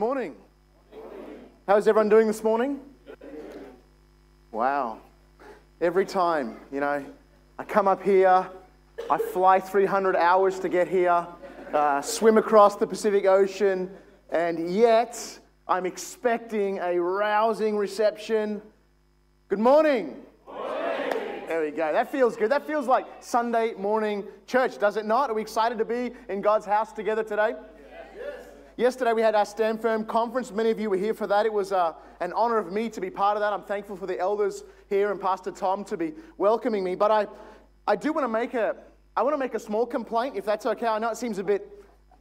morning. How's everyone doing this morning? Wow. Every time, you know, I come up here, I fly 300 hours to get here, uh, swim across the Pacific Ocean, and yet I'm expecting a rousing reception. Good morning. There we go. That feels good. That feels like Sunday morning church, does it not? Are we excited to be in God's house together today? Yesterday we had our Stand Firm conference. Many of you were here for that. It was uh, an honor of me to be part of that. I'm thankful for the elders here and Pastor Tom to be welcoming me. But I, I do want to make a, I want to make a small complaint, if that's okay. I know it seems a bit,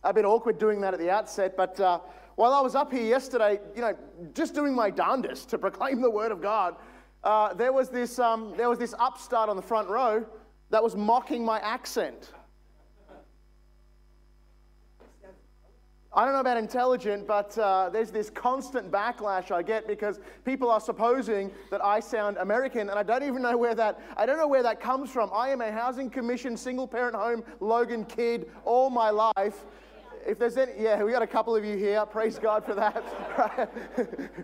a bit awkward doing that at the outset, but uh, while I was up here yesterday, you know, just doing my darndest to proclaim the word of God, uh, there was this, um, there was this upstart on the front row that was mocking my accent. I don't know about intelligent, but uh, there's this constant backlash I get because people are supposing that I sound American, and I don't even know where that I don't know where that comes from. I am a housing commission, single parent home, Logan kid, all my life. If there's any, yeah, we got a couple of you here. Praise God for that.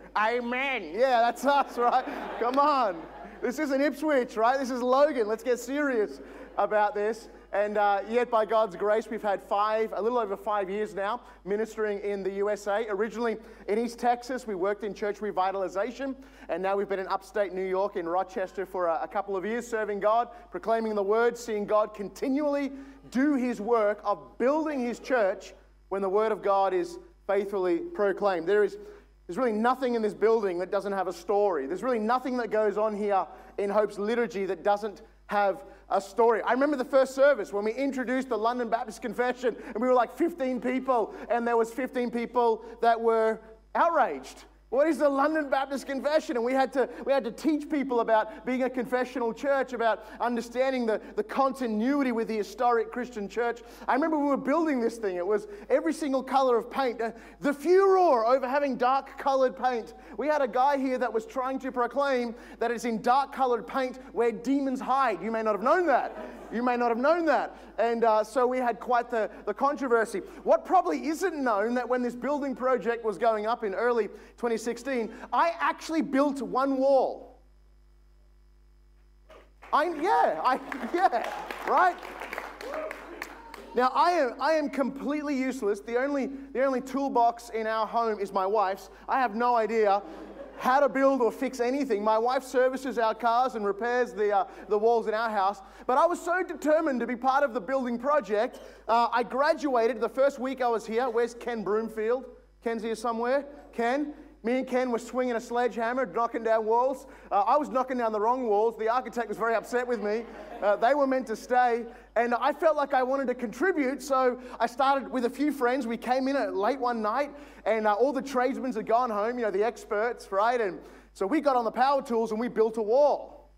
Amen. Yeah, that's us, right? Come on. This isn't Ipswich, right? This is Logan. Let's get serious about this. And uh, yet, by God's grace, we've had five, a little over five years now, ministering in the USA. Originally in East Texas, we worked in church revitalization, and now we've been in upstate New York, in Rochester, for a, a couple of years, serving God, proclaiming the word, seeing God continually do his work of building his church when the word of God is faithfully proclaimed. There is there's really nothing in this building that doesn't have a story. There's really nothing that goes on here in Hope's liturgy that doesn't have a story. I remember the first service when we introduced the London Baptist Confession, and we were like 15 people, and there was 15 people that were outraged what is the London Baptist Confession? And we had to, we had to teach people about being a confessional church, about understanding the, the continuity with the historic Christian church. I remember we were building this thing. It was every single color of paint. Uh, the furor over having dark colored paint. We had a guy here that was trying to proclaim that it's in dark colored paint where demons hide. You may not have known that. You may not have known that. And uh, so we had quite the, the controversy. What probably isn't known that when this building project was going up in early 2016, I actually built one wall. I, yeah, I, yeah, right? Now, I am, I am completely useless. The only, the only toolbox in our home is my wife's. I have no idea how to build or fix anything. My wife services our cars and repairs the, uh, the walls in our house. But I was so determined to be part of the building project. Uh, I graduated the first week I was here. Where's Ken Broomfield? Ken's here somewhere. Ken? Me and Ken were swinging a sledgehammer, knocking down walls. Uh, I was knocking down the wrong walls. The architect was very upset with me. Uh, they were meant to stay. And I felt like I wanted to contribute. So I started with a few friends. We came in late one night, and uh, all the tradesmen had gone home, you know, the experts, right? And so we got on the power tools and we built a wall.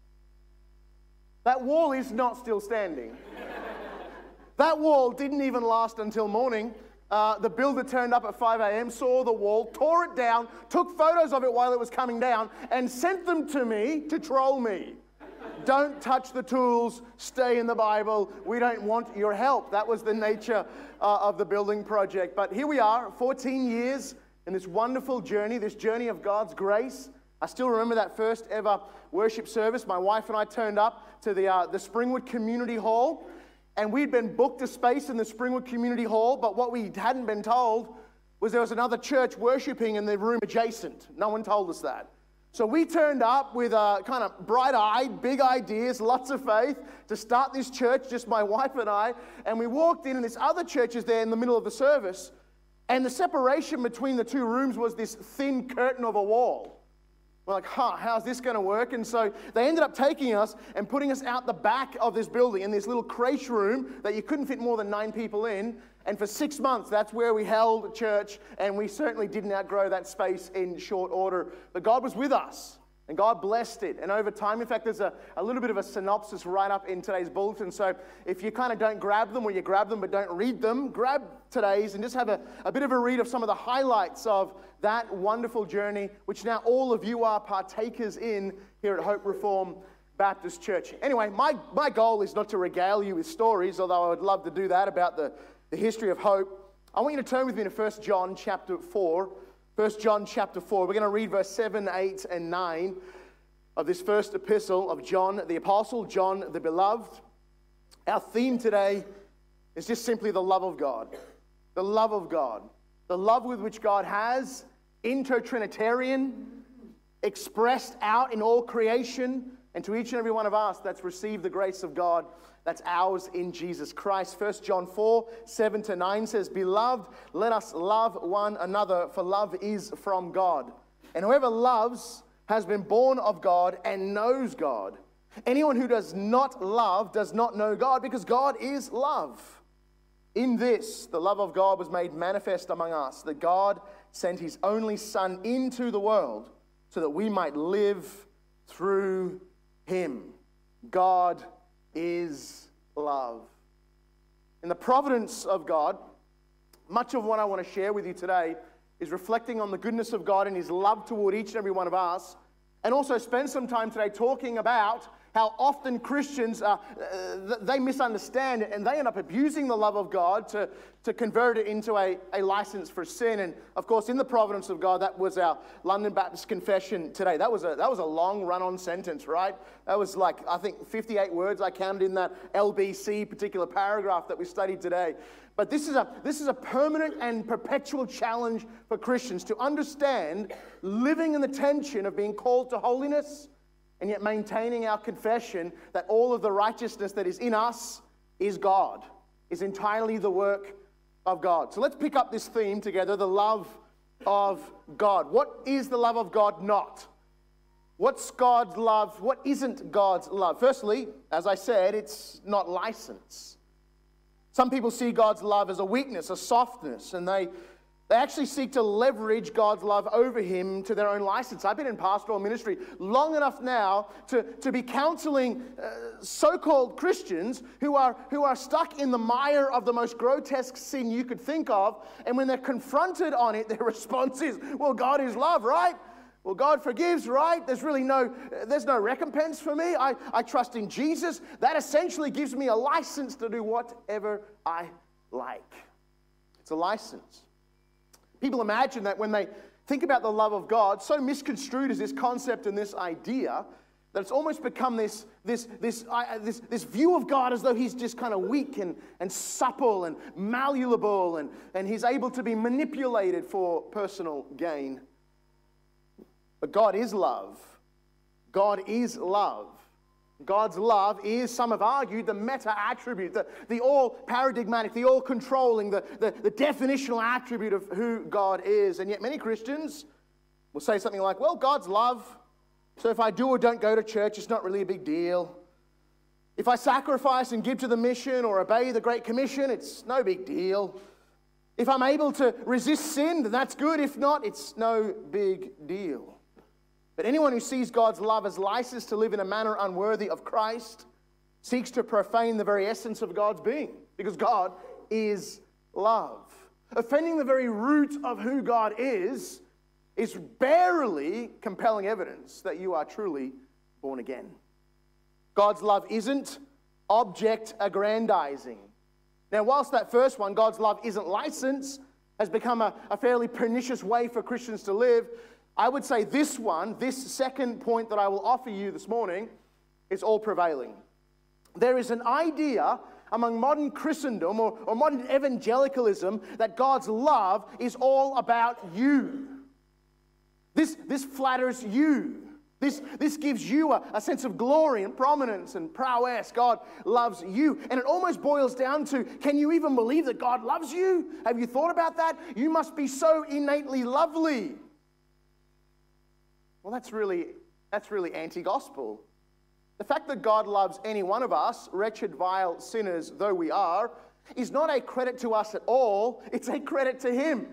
That wall is not still standing. that wall didn't even last until morning. Uh, the builder turned up at 5 a.m., saw the wall, tore it down, took photos of it while it was coming down, and sent them to me to troll me. don't touch the tools, stay in the Bible. We don't want your help. That was the nature uh, of the building project. But here we are, 14 years in this wonderful journey, this journey of God's grace. I still remember that first ever worship service. My wife and I turned up to the, uh, the Springwood Community Hall and we'd been booked a space in the Springwood Community Hall, but what we hadn't been told was there was another church worshiping in the room adjacent. No one told us that. So we turned up with uh, kind of bright eyed, big ideas, lots of faith to start this church, just my wife and I. And we walked in, and this other church is there in the middle of the service. And the separation between the two rooms was this thin curtain of a wall. We're like, huh, how's this going to work? And so they ended up taking us and putting us out the back of this building in this little creche room that you couldn't fit more than nine people in. And for six months, that's where we held church. And we certainly didn't outgrow that space in short order. But God was with us. And God blessed it. And over time, in fact, there's a, a little bit of a synopsis right up in today's bulletin. So if you kind of don't grab them or you grab them but don't read them, grab today's and just have a, a bit of a read of some of the highlights of that wonderful journey, which now all of you are partakers in here at Hope Reform Baptist Church. Anyway, my, my goal is not to regale you with stories, although I would love to do that about the, the history of hope. I want you to turn with me to 1 John chapter 4. 1 John chapter 4. We're going to read verse 7, 8, and 9 of this first epistle of John the Apostle, John the Beloved. Our theme today is just simply the love of God. The love of God. The love with which God has, inter-Trinitarian, expressed out in all creation, and to each and every one of us that's received the grace of God that's ours in Jesus Christ. 1 John 4 7 to 9 says, Beloved, let us love one another, for love is from God. And whoever loves has been born of God and knows God. Anyone who does not love does not know God, because God is love. In this, the love of God was made manifest among us, that God sent his only Son into the world so that we might live through him. God is love. In the providence of God, much of what I want to share with you today is reflecting on the goodness of God and his love toward each and every one of us, and also spend some time today talking about how often Christians, uh, uh, they misunderstand it and they end up abusing the love of God to, to convert it into a, a license for sin. And of course, in the providence of God, that was our London Baptist confession today. That was a, that was a long run on sentence, right? That was like, I think, 58 words I counted in that LBC particular paragraph that we studied today. But this is, a, this is a permanent and perpetual challenge for Christians to understand living in the tension of being called to holiness and yet maintaining our confession that all of the righteousness that is in us is God, is entirely the work of God. So let's pick up this theme together the love of God. What is the love of God not? What's God's love? What isn't God's love? Firstly, as I said, it's not license. Some people see God's love as a weakness, a softness, and they they actually seek to leverage God's love over him to their own license. I've been in pastoral ministry long enough now to, to be counseling uh, so called Christians who are, who are stuck in the mire of the most grotesque sin you could think of. And when they're confronted on it, their response is, Well, God is love, right? Well, God forgives, right? There's really no, there's no recompense for me. I, I trust in Jesus. That essentially gives me a license to do whatever I like. It's a license. People imagine that when they think about the love of God, so misconstrued is this concept and this idea that it's almost become this, this, this, uh, this, this view of God as though he's just kind of weak and, and supple and malleable and, and he's able to be manipulated for personal gain. But God is love. God is love. God's love is, some have argued, the meta attribute, the, the all paradigmatic, the all controlling, the, the, the definitional attribute of who God is. And yet, many Christians will say something like, well, God's love. So if I do or don't go to church, it's not really a big deal. If I sacrifice and give to the mission or obey the Great Commission, it's no big deal. If I'm able to resist sin, then that's good. If not, it's no big deal. But anyone who sees God's love as license to live in a manner unworthy of Christ seeks to profane the very essence of God's being, because God is love. Offending the very root of who God is is barely compelling evidence that you are truly born again. God's love isn't object aggrandizing. Now, whilst that first one, God's love isn't license, has become a, a fairly pernicious way for Christians to live, I would say this one, this second point that I will offer you this morning, is all prevailing. There is an idea among modern Christendom or, or modern evangelicalism that God's love is all about you. This, this flatters you. This, this gives you a, a, sense of glory and prominence and prowess. God loves you. And it almost boils down to can you even believe that God loves you? Have you thought about that? You must be so innately lovely. Well, that's really, that's really anti gospel. The fact that God loves any one of us, wretched, vile sinners though we are, is not a credit to us at all, it's a credit to Him.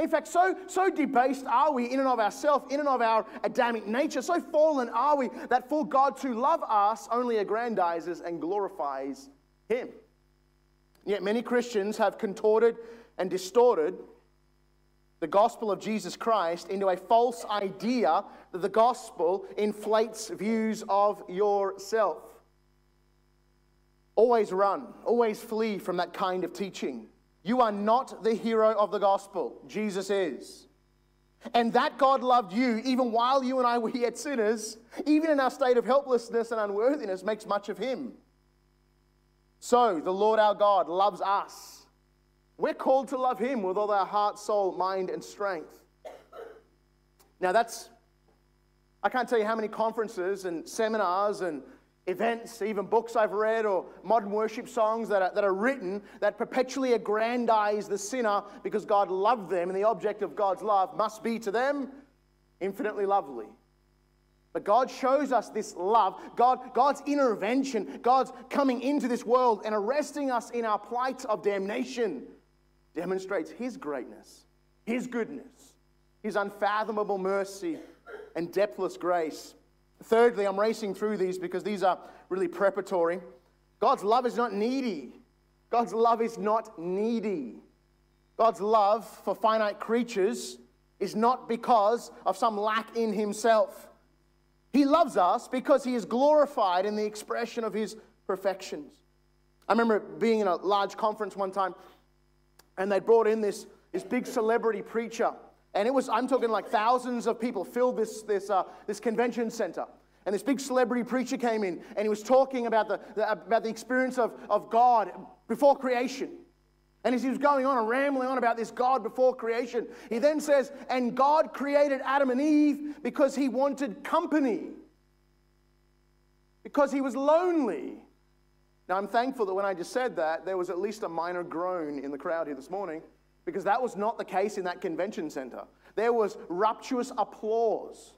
In fact, so, so debased are we in and of ourselves, in and of our Adamic nature, so fallen are we that for God to love us only aggrandizes and glorifies Him. Yet many Christians have contorted and distorted the gospel of Jesus Christ into a false idea that the gospel inflates views of yourself. Always run, always flee from that kind of teaching. You are not the hero of the gospel, Jesus is. And that God loved you even while you and I were yet sinners, even in our state of helplessness and unworthiness, makes much of Him. So the Lord our God loves us. We're called to love Him with all our heart, soul, mind, and strength. Now, that's, I can't tell you how many conferences and seminars and events, even books I've read, or modern worship songs that are, that are written that perpetually aggrandize the sinner because God loved them, and the object of God's love must be to them infinitely lovely. But God shows us this love, God, God's intervention, God's coming into this world and arresting us in our plight of damnation demonstrates His greatness, His goodness, His unfathomable mercy, and depthless grace. Thirdly, I'm racing through these because these are really preparatory. God's love is not needy. God's love is not needy. God's love for finite creatures is not because of some lack in himself. He loves us because he is glorified in the expression of his perfections. I remember being in a large conference one time, and they brought in this, this big celebrity preacher and it was, I'm talking like thousands of people filled this, this, uh, this convention center. And this big celebrity preacher came in and he was talking about the, the, about the experience of, of God before creation. And as he was going on and rambling on about this God before creation, he then says, And God created Adam and Eve because he wanted company, because he was lonely. Now, I'm thankful that when I just said that, there was at least a minor groan in the crowd here this morning because that was not the case in that convention center. There was rapturous applause.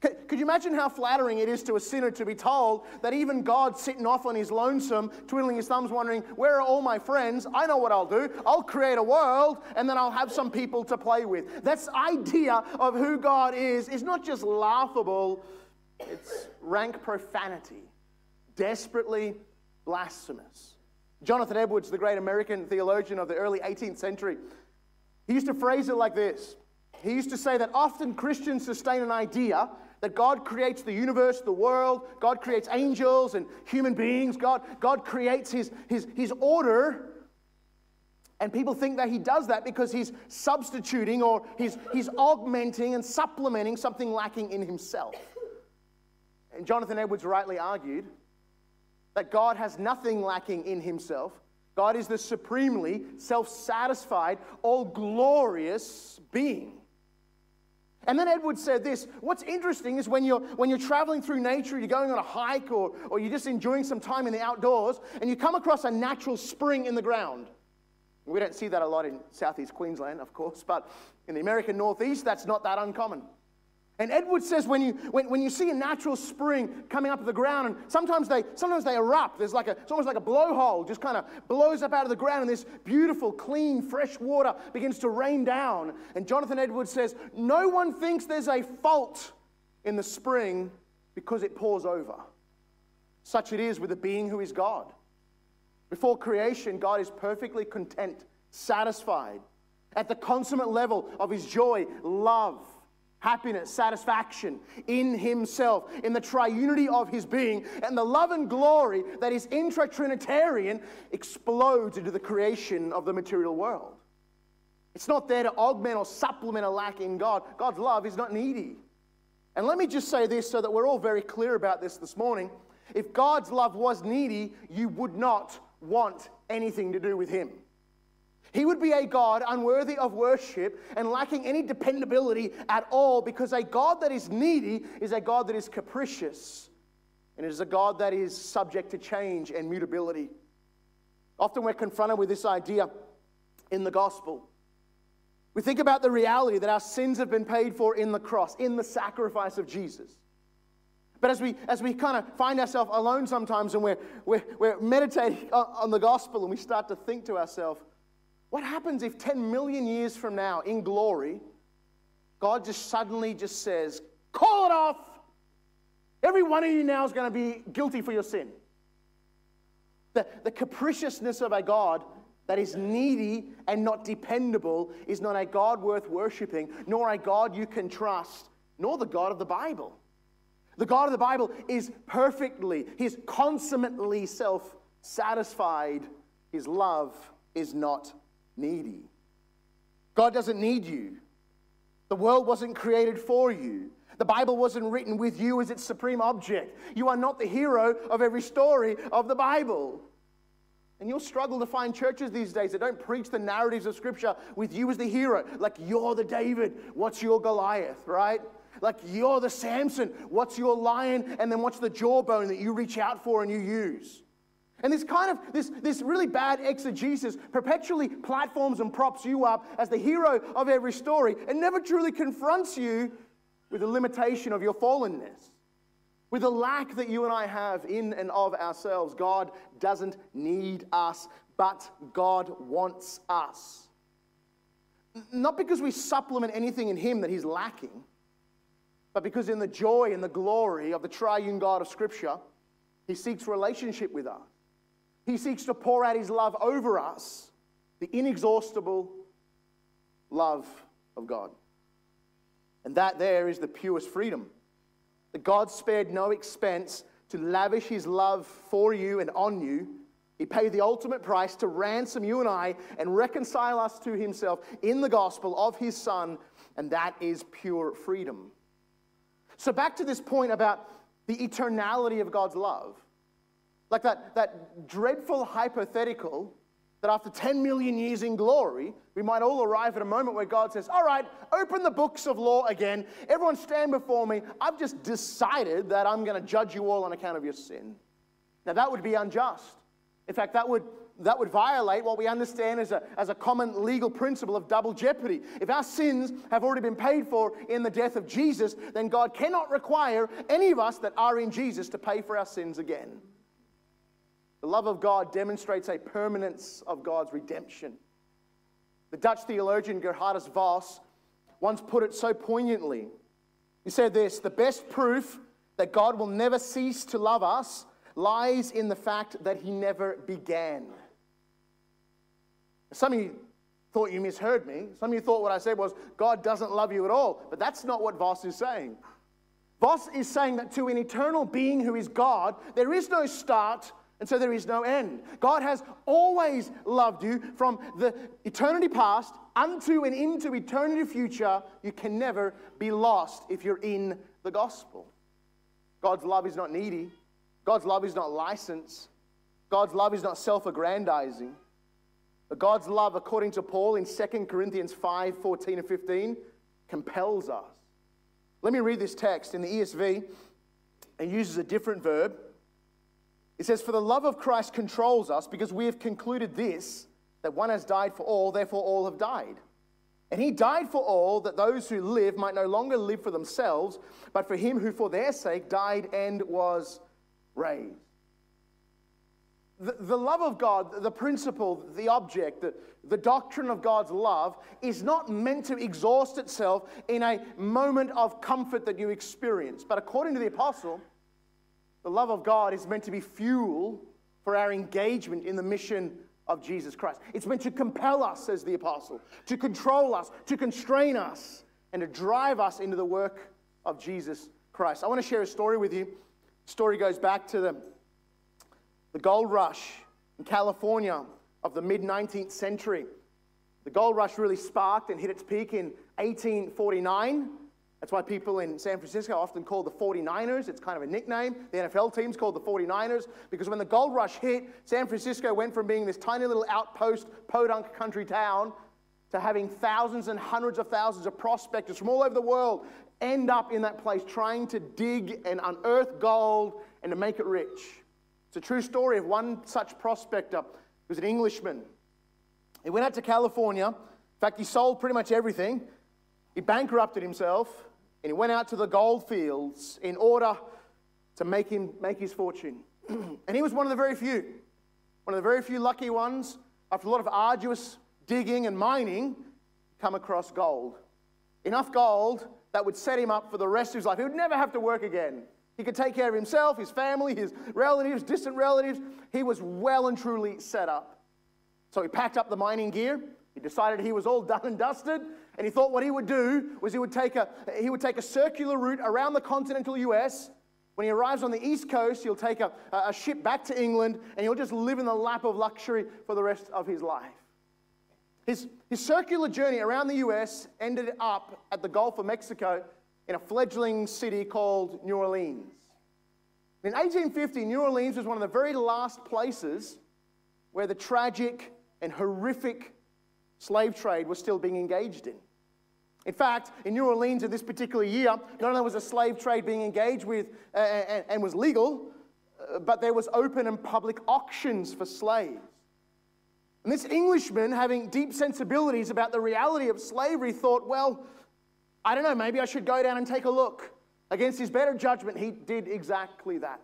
Could you imagine how flattering it is to a sinner to be told that even God sitting off on his lonesome, twiddling his thumbs, wondering, Where are all my friends? I know what I'll do. I'll create a world and then I'll have some people to play with. This idea of who God is is not just laughable, it's rank profanity, desperately blasphemous. Jonathan Edwards, the great American theologian of the early 18th century, he used to phrase it like this. He used to say that often Christians sustain an idea that God creates the universe, the world, God creates angels and human beings, God, God creates his, his, his order. And people think that he does that because he's substituting or he's, he's augmenting and supplementing something lacking in himself. And Jonathan Edwards rightly argued that God has nothing lacking in himself. God is the supremely self satisfied, all glorious being. And then Edward said this what's interesting is when you're, when you're traveling through nature, you're going on a hike, or, or you're just enjoying some time in the outdoors, and you come across a natural spring in the ground. We don't see that a lot in southeast Queensland, of course, but in the American Northeast, that's not that uncommon. And Edward says when you, when, when you see a natural spring coming up of the ground, and sometimes they, sometimes they erupt, there's like a, it's almost like a blowhole, just kind of blows up out of the ground, and this beautiful, clean, fresh water begins to rain down. And Jonathan Edwards says, No one thinks there's a fault in the spring because it pours over. Such it is with the being who is God. Before creation, God is perfectly content, satisfied, at the consummate level of his joy, love, happiness, satisfaction in himself, in the triunity of his being, and the love and glory that is intra Trinitarian explodes into the creation of the material world. It's not there to augment or supplement a lack in God. God's love is not needy. And let me just say this so that we're all very clear about this this morning. If God's love was needy, you would not want anything to do with Him. He would be a God unworthy of worship and lacking any dependability at all because a God that is needy is a God that is capricious and it is a God that is subject to change and mutability. Often we're confronted with this idea in the gospel. We think about the reality that our sins have been paid for in the cross, in the sacrifice of Jesus. But as we, as we kind of find ourselves alone sometimes and we're, we're, we're meditating on, on the gospel and we start to think to ourselves, what happens if 10 million years from now, in glory, God just suddenly just says, call it off. Every one of you now is going to be guilty for your sin. The, the capriciousness of a God that is needy and not dependable is not a God worth worshiping, nor a God you can trust, nor the God of the Bible. The God of the Bible is perfectly, He's consummately self satisfied. His love is not needy. God doesn't need you. The world wasn't created for you. The Bible wasn't written with you as its supreme object. You are not the hero of every story of the Bible. And you'll struggle to find churches these days that don't preach the narratives of Scripture with you as the hero. Like you're the David, what's your Goliath, right? Like you're the Samson, what's your lion, and then what's the jawbone that you reach out for and you use. And this kind of, this, this really bad exegesis perpetually platforms and props you up as the hero of every story and never truly confronts you with the limitation of your fallenness, with the lack that you and I have in and of ourselves. God doesn't need us, but God wants us. Not because we supplement anything in Him that He's lacking, but because in the joy and the glory of the triune God of Scripture, He seeks relationship with us. He seeks to pour out his love over us, the inexhaustible love of God. And that there is the purest freedom. That God spared no expense to lavish his love for you and on you. He paid the ultimate price to ransom you and I and reconcile us to himself in the gospel of his Son, and that is pure freedom. So, back to this point about the eternality of God's love. Like that, that dreadful hypothetical that after 10 million years in glory, we might all arrive at a moment where God says, All right, open the books of law again. Everyone stand before me. I've just decided that I'm going to judge you all on account of your sin. Now, that would be unjust. In fact, that would, that would violate what we understand as a, as a common legal principle of double jeopardy. If our sins have already been paid for in the death of Jesus, then God cannot require any of us that are in Jesus to pay for our sins again. The love of God demonstrates a permanence of God's redemption. The Dutch theologian Gerhardus Vos once put it so poignantly. He said this The best proof that God will never cease to love us lies in the fact that he never began. Some of you thought you misheard me. Some of you thought what I said was God doesn't love you at all. But that's not what Vos is saying. Vos is saying that to an eternal being who is God, there is no start and so there is no end. God has always loved you from the eternity past unto and into eternity future. You can never be lost if you're in the gospel. God's love is not needy. God's love is not license. God's love is not self aggrandizing. But God's love, according to Paul in 2 Corinthians 5 14 and 15, compels us. Let me read this text in the ESV and uses a different verb. It says, For the love of Christ controls us because we have concluded this, that one has died for all, therefore all have died. And he died for all, that those who live might no longer live for themselves, but for him who for their sake died and was raised. The, the love of God, the principle, the object, the, the doctrine of God's love is not meant to exhaust itself in a moment of comfort that you experience. But according to the apostle, the love of God is meant to be fuel for our engagement in the mission of Jesus Christ. It's meant to compel us, says the apostle, to control us, to constrain us, and to drive us into the work of Jesus Christ. I want to share a story with you. The story goes back to the, the gold rush in California of the mid 19th century. The gold rush really sparked and hit its peak in 1849 that's why people in San Francisco often call the 49ers. It's kind of a nickname. The NFL team's called the 49ers because when the gold rush hit, San Francisco went from being this tiny little outpost, podunk country town to having thousands and hundreds of thousands of prospectors from all over the world end up in that place trying to dig and unearth gold and to make it rich. It's a true story of one such prospector who was an Englishman. He went out to California. In fact, he sold pretty much everything. He bankrupted himself and he went out to the gold fields in order to make, him, make his fortune. and he was one of the very few, one of the very few lucky ones, after a lot of arduous digging and mining, come across gold. Enough gold that would set him up for the rest of his life. He would never have to work again. He could take care of himself, his family, his relatives, distant relatives. He was well and truly set up. So he packed up the mining gear. He decided he was all done and dusted. And he thought what he would do was he would take a, he would take a circular route around the continental US. When he arrives on the East Coast, he'll take a, a ship back to England and he'll just live in the lap of luxury for the rest of his life. His, his circular journey around the US ended up at the Gulf of Mexico in a fledgling city called New Orleans. In 1850, New Orleans was one of the very last places where the tragic and horrific slave trade was still being engaged in. In fact, in New Orleans in this particular year, not only was the slave trade being engaged with uh, and, was legal, uh, but there was open and public auctions for slaves. And this Englishman, having deep sensibilities about the reality of slavery, thought, well, I don't know, maybe I should go down and take a look. Against his better judgment, he did exactly that.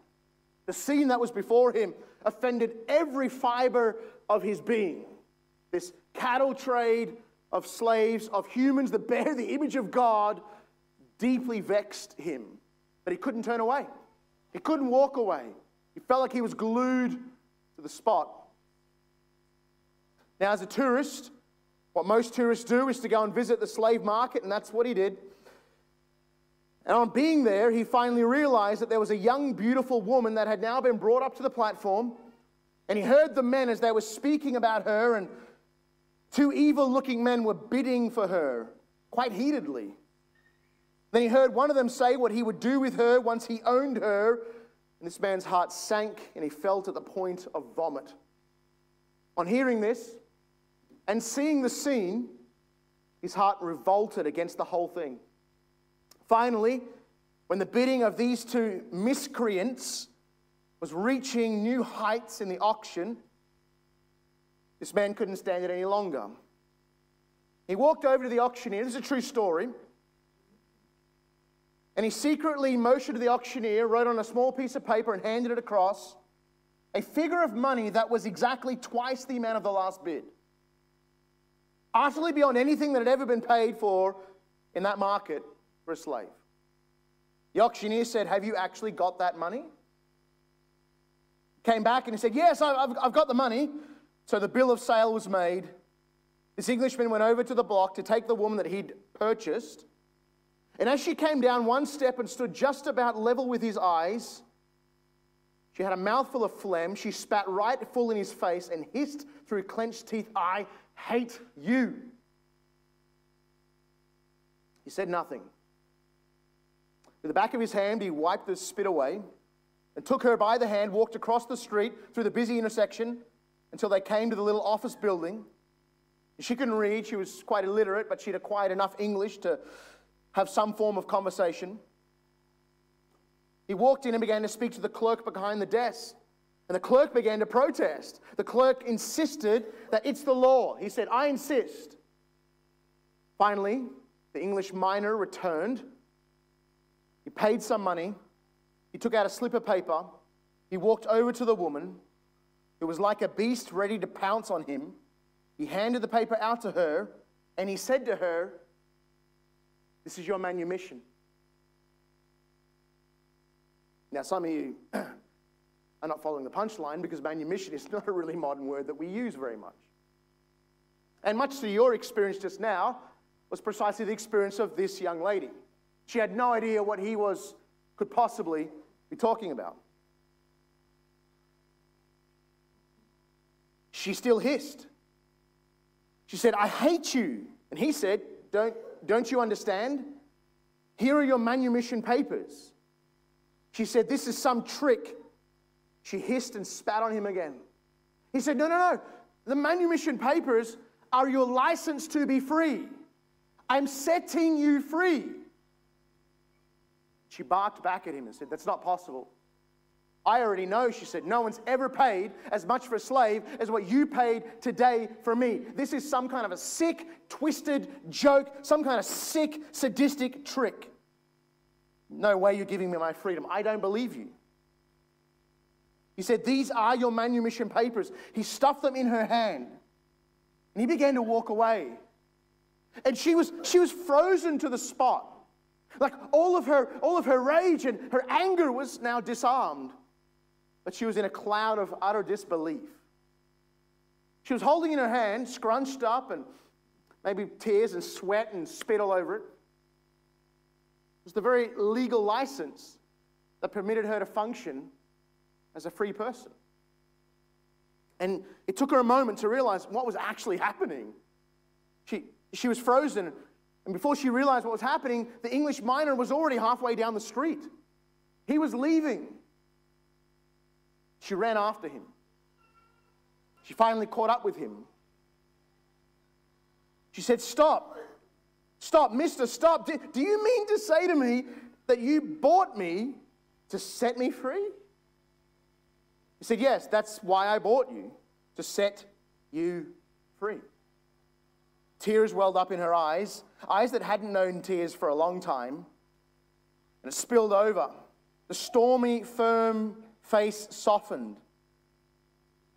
The scene that was before him offended every fiber of his being. This cattle trade of slaves, of humans that bear the image of God, deeply vexed him. But he couldn't turn away, he couldn't walk away. He felt like he was glued to the spot. Now, as a tourist, what most tourists do is to go and visit the slave market, and that's what he did. And on being there, he finally realized that there was a young, beautiful woman that had now been brought up to the platform. And he heard the men as they were speaking about her, and two evil looking men were bidding for her quite heatedly. Then he heard one of them say what he would do with her once he owned her. And this man's heart sank and he fell to the point of vomit. On hearing this, and seeing the scene, his heart revolted against the whole thing. Finally, when the bidding of these two miscreants was reaching new heights in the auction, this man couldn't stand it any longer. He walked over to the auctioneer. This is a true story. And he secretly motioned to the auctioneer, wrote on a small piece of paper, and handed it across a figure of money that was exactly twice the amount of the last bid utterly beyond anything that had ever been paid for in that market for a slave. The auctioneer said, Have you actually got that money? Came back and he said, Yes, I've, I've got the money. So the bill of sale was made. This Englishman went over to the block to take the woman that he'd purchased. And as she came down one step and stood just about level with his eyes, she had a mouthful of phlegm. She spat right full in his face and hissed through clenched teeth, I hate you. He said nothing. With the back of his hand, he wiped the spit away and took her by the hand, walked across the street through the busy intersection until they came to the little office building. She couldn't read, she was quite illiterate, but she'd acquired enough English to have some form of conversation. He walked in and began to speak to the clerk behind the desk. And the clerk began to protest. The clerk insisted that it's the law. He said, I insist. Finally, the English miner returned. He paid some money. He took out a slip of paper. He walked over to the woman, who was like a beast ready to pounce on him. He handed the paper out to her, and he said to her, This is your manumission. Now, some of you are not following the punchline because manumission is not a really modern word that we use very much. And much to your experience just now was precisely the experience of this young lady. She had no idea what he was could possibly be talking about. She still hissed. She said, I hate you. And he said, Don't, don't you understand? Here are your manumission papers. She said, This is some trick she hissed and spat on him again. He said, No, no, no. The manumission papers are your license to be free. I'm setting you free. She barked back at him and said, That's not possible. I already know, she said, no one's ever paid as much for a slave as what you paid today for me. This is some kind of a sick, twisted joke, some kind of sick, sadistic trick. No way you're giving me my freedom. I don't believe you. He said, These are your manumission papers. He stuffed them in her hand and he began to walk away. And she was, she was frozen to the spot. Like all of her, all of her rage and her anger was now disarmed. But she was in a cloud of utter disbelief. She was holding in her hand, scrunched up, and maybe tears and sweat and spit all over it. It was the very legal license that permitted her to function as a free person. And it took her a moment to realize what was actually happening. She, she was frozen. And before she realized what was happening, the English miner was already halfway down the street. He was leaving. She ran after him. She finally caught up with him. She said, Stop. Stop, mister, stop. Do, do you mean to say to me that you bought me to set me free? He said, Yes, that's why I bought you, to set you free. Tears welled up in her eyes, eyes that hadn't known tears for a long time, and it spilled over. The stormy, firm face softened.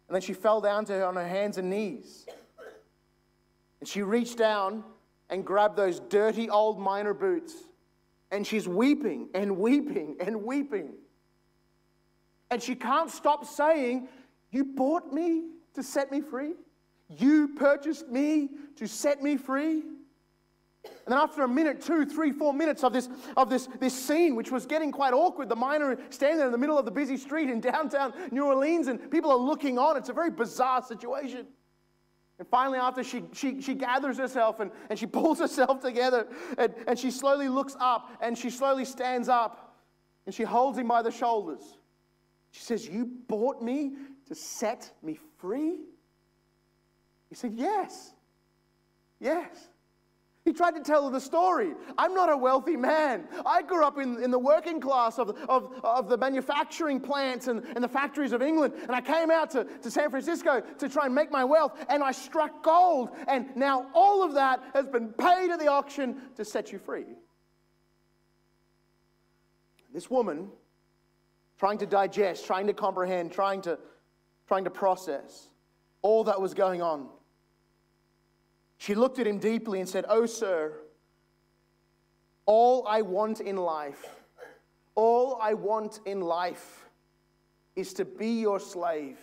And then she fell down to her on her hands and knees. And she reached down and grabbed those dirty old miner boots. And she's weeping and weeping and weeping. And she can't stop saying, You bought me to set me free. You purchased me to set me free. And then after a minute, two, three, four minutes of this, of this, this scene, which was getting quite awkward, the miner standing there in the middle of the busy street in downtown New Orleans, and people are looking on. It's a very bizarre situation. And finally, after she, she, she gathers herself and, and she pulls herself together and, and she slowly looks up and she slowly stands up and she holds him by the shoulders. She says, You bought me to set me free? He said, Yes. Yes. He tried to tell the story. I'm not a wealthy man. I grew up in, in the working class of, of, of the manufacturing plants and, and the factories of England. And I came out to, to San Francisco to try and make my wealth. And I struck gold. And now all of that has been paid at the auction to set you free. This woman, trying to digest, trying to comprehend, trying to, trying to process all that was going on she looked at him deeply and said, Oh, sir, all I want in life, all I want in life is to be your slave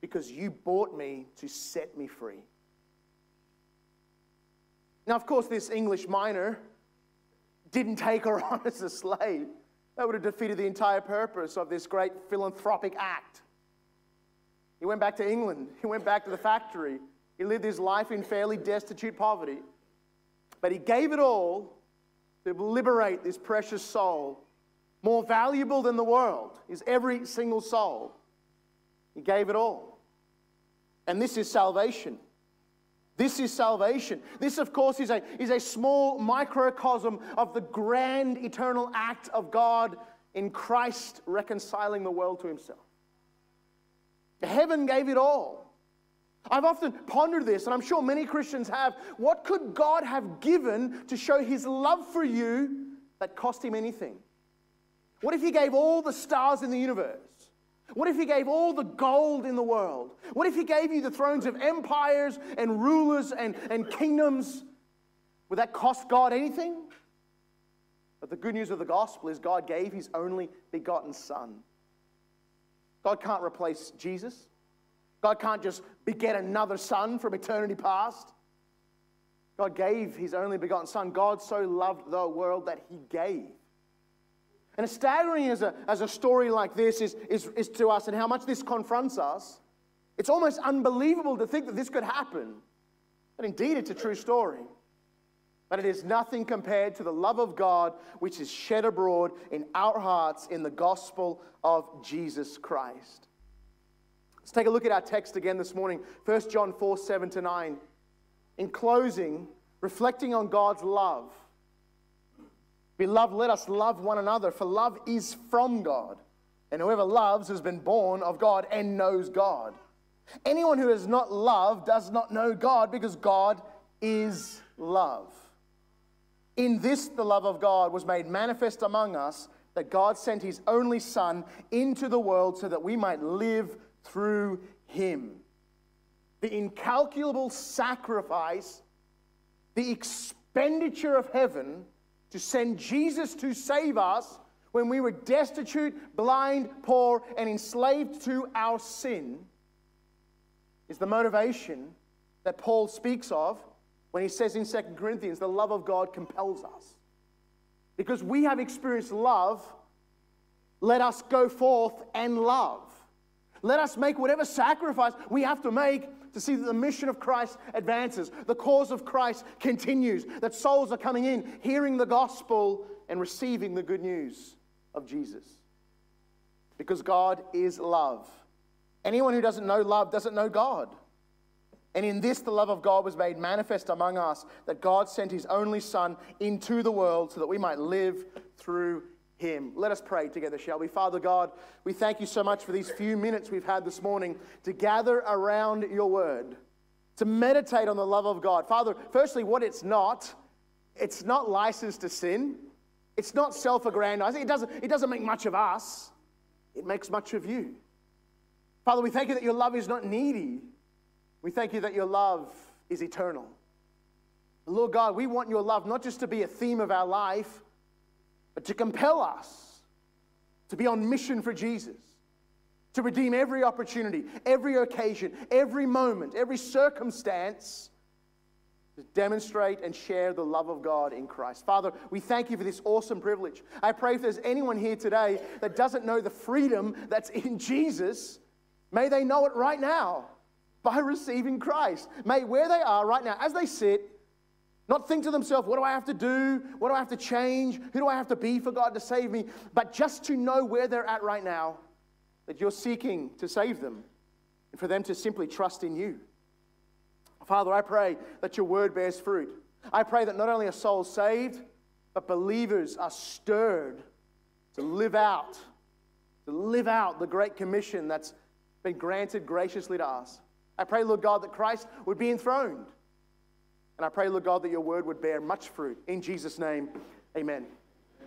because you bought me to set me free. Now, of course, this English miner didn't take her on as a slave. That would have defeated the entire purpose of this great philanthropic act. He went back to England, he went back to the factory. He lived his life in fairly destitute poverty. But he gave it all to liberate this precious soul. More valuable than the world is every single soul. He gave it all. And this is salvation. This is salvation. This, of course, is a, is a small microcosm of the grand eternal act of God in Christ reconciling the world to himself. Heaven gave it all. I've often pondered this, and I'm sure many Christians have. What could God have given to show his love for you that cost him anything? What if he gave all the stars in the universe? What if he gave all the gold in the world? What if he gave you the thrones of empires and rulers and, and kingdoms? Would that cost God anything? But the good news of the gospel is God gave his only begotten Son. God can't replace Jesus. God can't just beget another son from eternity past. God gave his only begotten son. God so loved the world that he gave. And as staggering as a, as a story like this is, is, is to us and how much this confronts us, it's almost unbelievable to think that this could happen. But indeed, it's a true story. But it is nothing compared to the love of God which is shed abroad in our hearts in the gospel of Jesus Christ. Let's take a look at our text again this morning 1 John 4 7 to 9. In closing, reflecting on God's love. Beloved, let us love one another, for love is from God. And whoever loves has been born of God and knows God. Anyone who has not loved does not know God because God is love. In this, the love of God was made manifest among us that God sent his only Son into the world so that we might live through him. The incalculable sacrifice, the expenditure of heaven to send Jesus to save us when we were destitute, blind, poor, and enslaved to our sin is the motivation that Paul speaks of when he says in 2 Corinthians, the love of God compels us. Because we have experienced love, let us go forth and love. Let us make whatever sacrifice we have to make to see that the mission of Christ advances, the cause of Christ continues, that souls are coming in, hearing the gospel, and receiving the good news of Jesus. Because God is love. Anyone who doesn't know love doesn't know God. And in this, the love of God was made manifest among us, that God sent his only Son into the world so that we might live through him. Let us pray together, shall we? Father God, we thank you so much for these few minutes we've had this morning to gather around your word, to meditate on the love of God. Father, firstly, what it's not, it's not license to sin. It's not self aggrandizing. It doesn't, it doesn't make much of us, it makes much of you. Father, we thank you that your love is not needy. We thank you that your love is eternal. Lord God, we want your love not just to be a theme of our life, but to compel us to be on mission for Jesus, to redeem every opportunity, every occasion, every moment, every circumstance to demonstrate and share the love of God in Christ. Father, we thank you for this awesome privilege. I pray if there's anyone here today that doesn't know the freedom that's in Jesus, may they know it right now by receiving Christ. May where they are right now, as they sit, not think to themselves, what do I have to do? What do I have to change? Who do I have to be for God to save me? But just to know where they're at right now, that you're seeking to save them, and for them to simply trust in you. Father, I pray that your word bears fruit. I pray that not only are souls saved, but believers are stirred to live out, to live out the great commission that's been granted graciously to us. I pray, Lord God, that Christ would be enthroned and I pray, Lord God, that your word would bear much fruit. In Jesus' name, amen.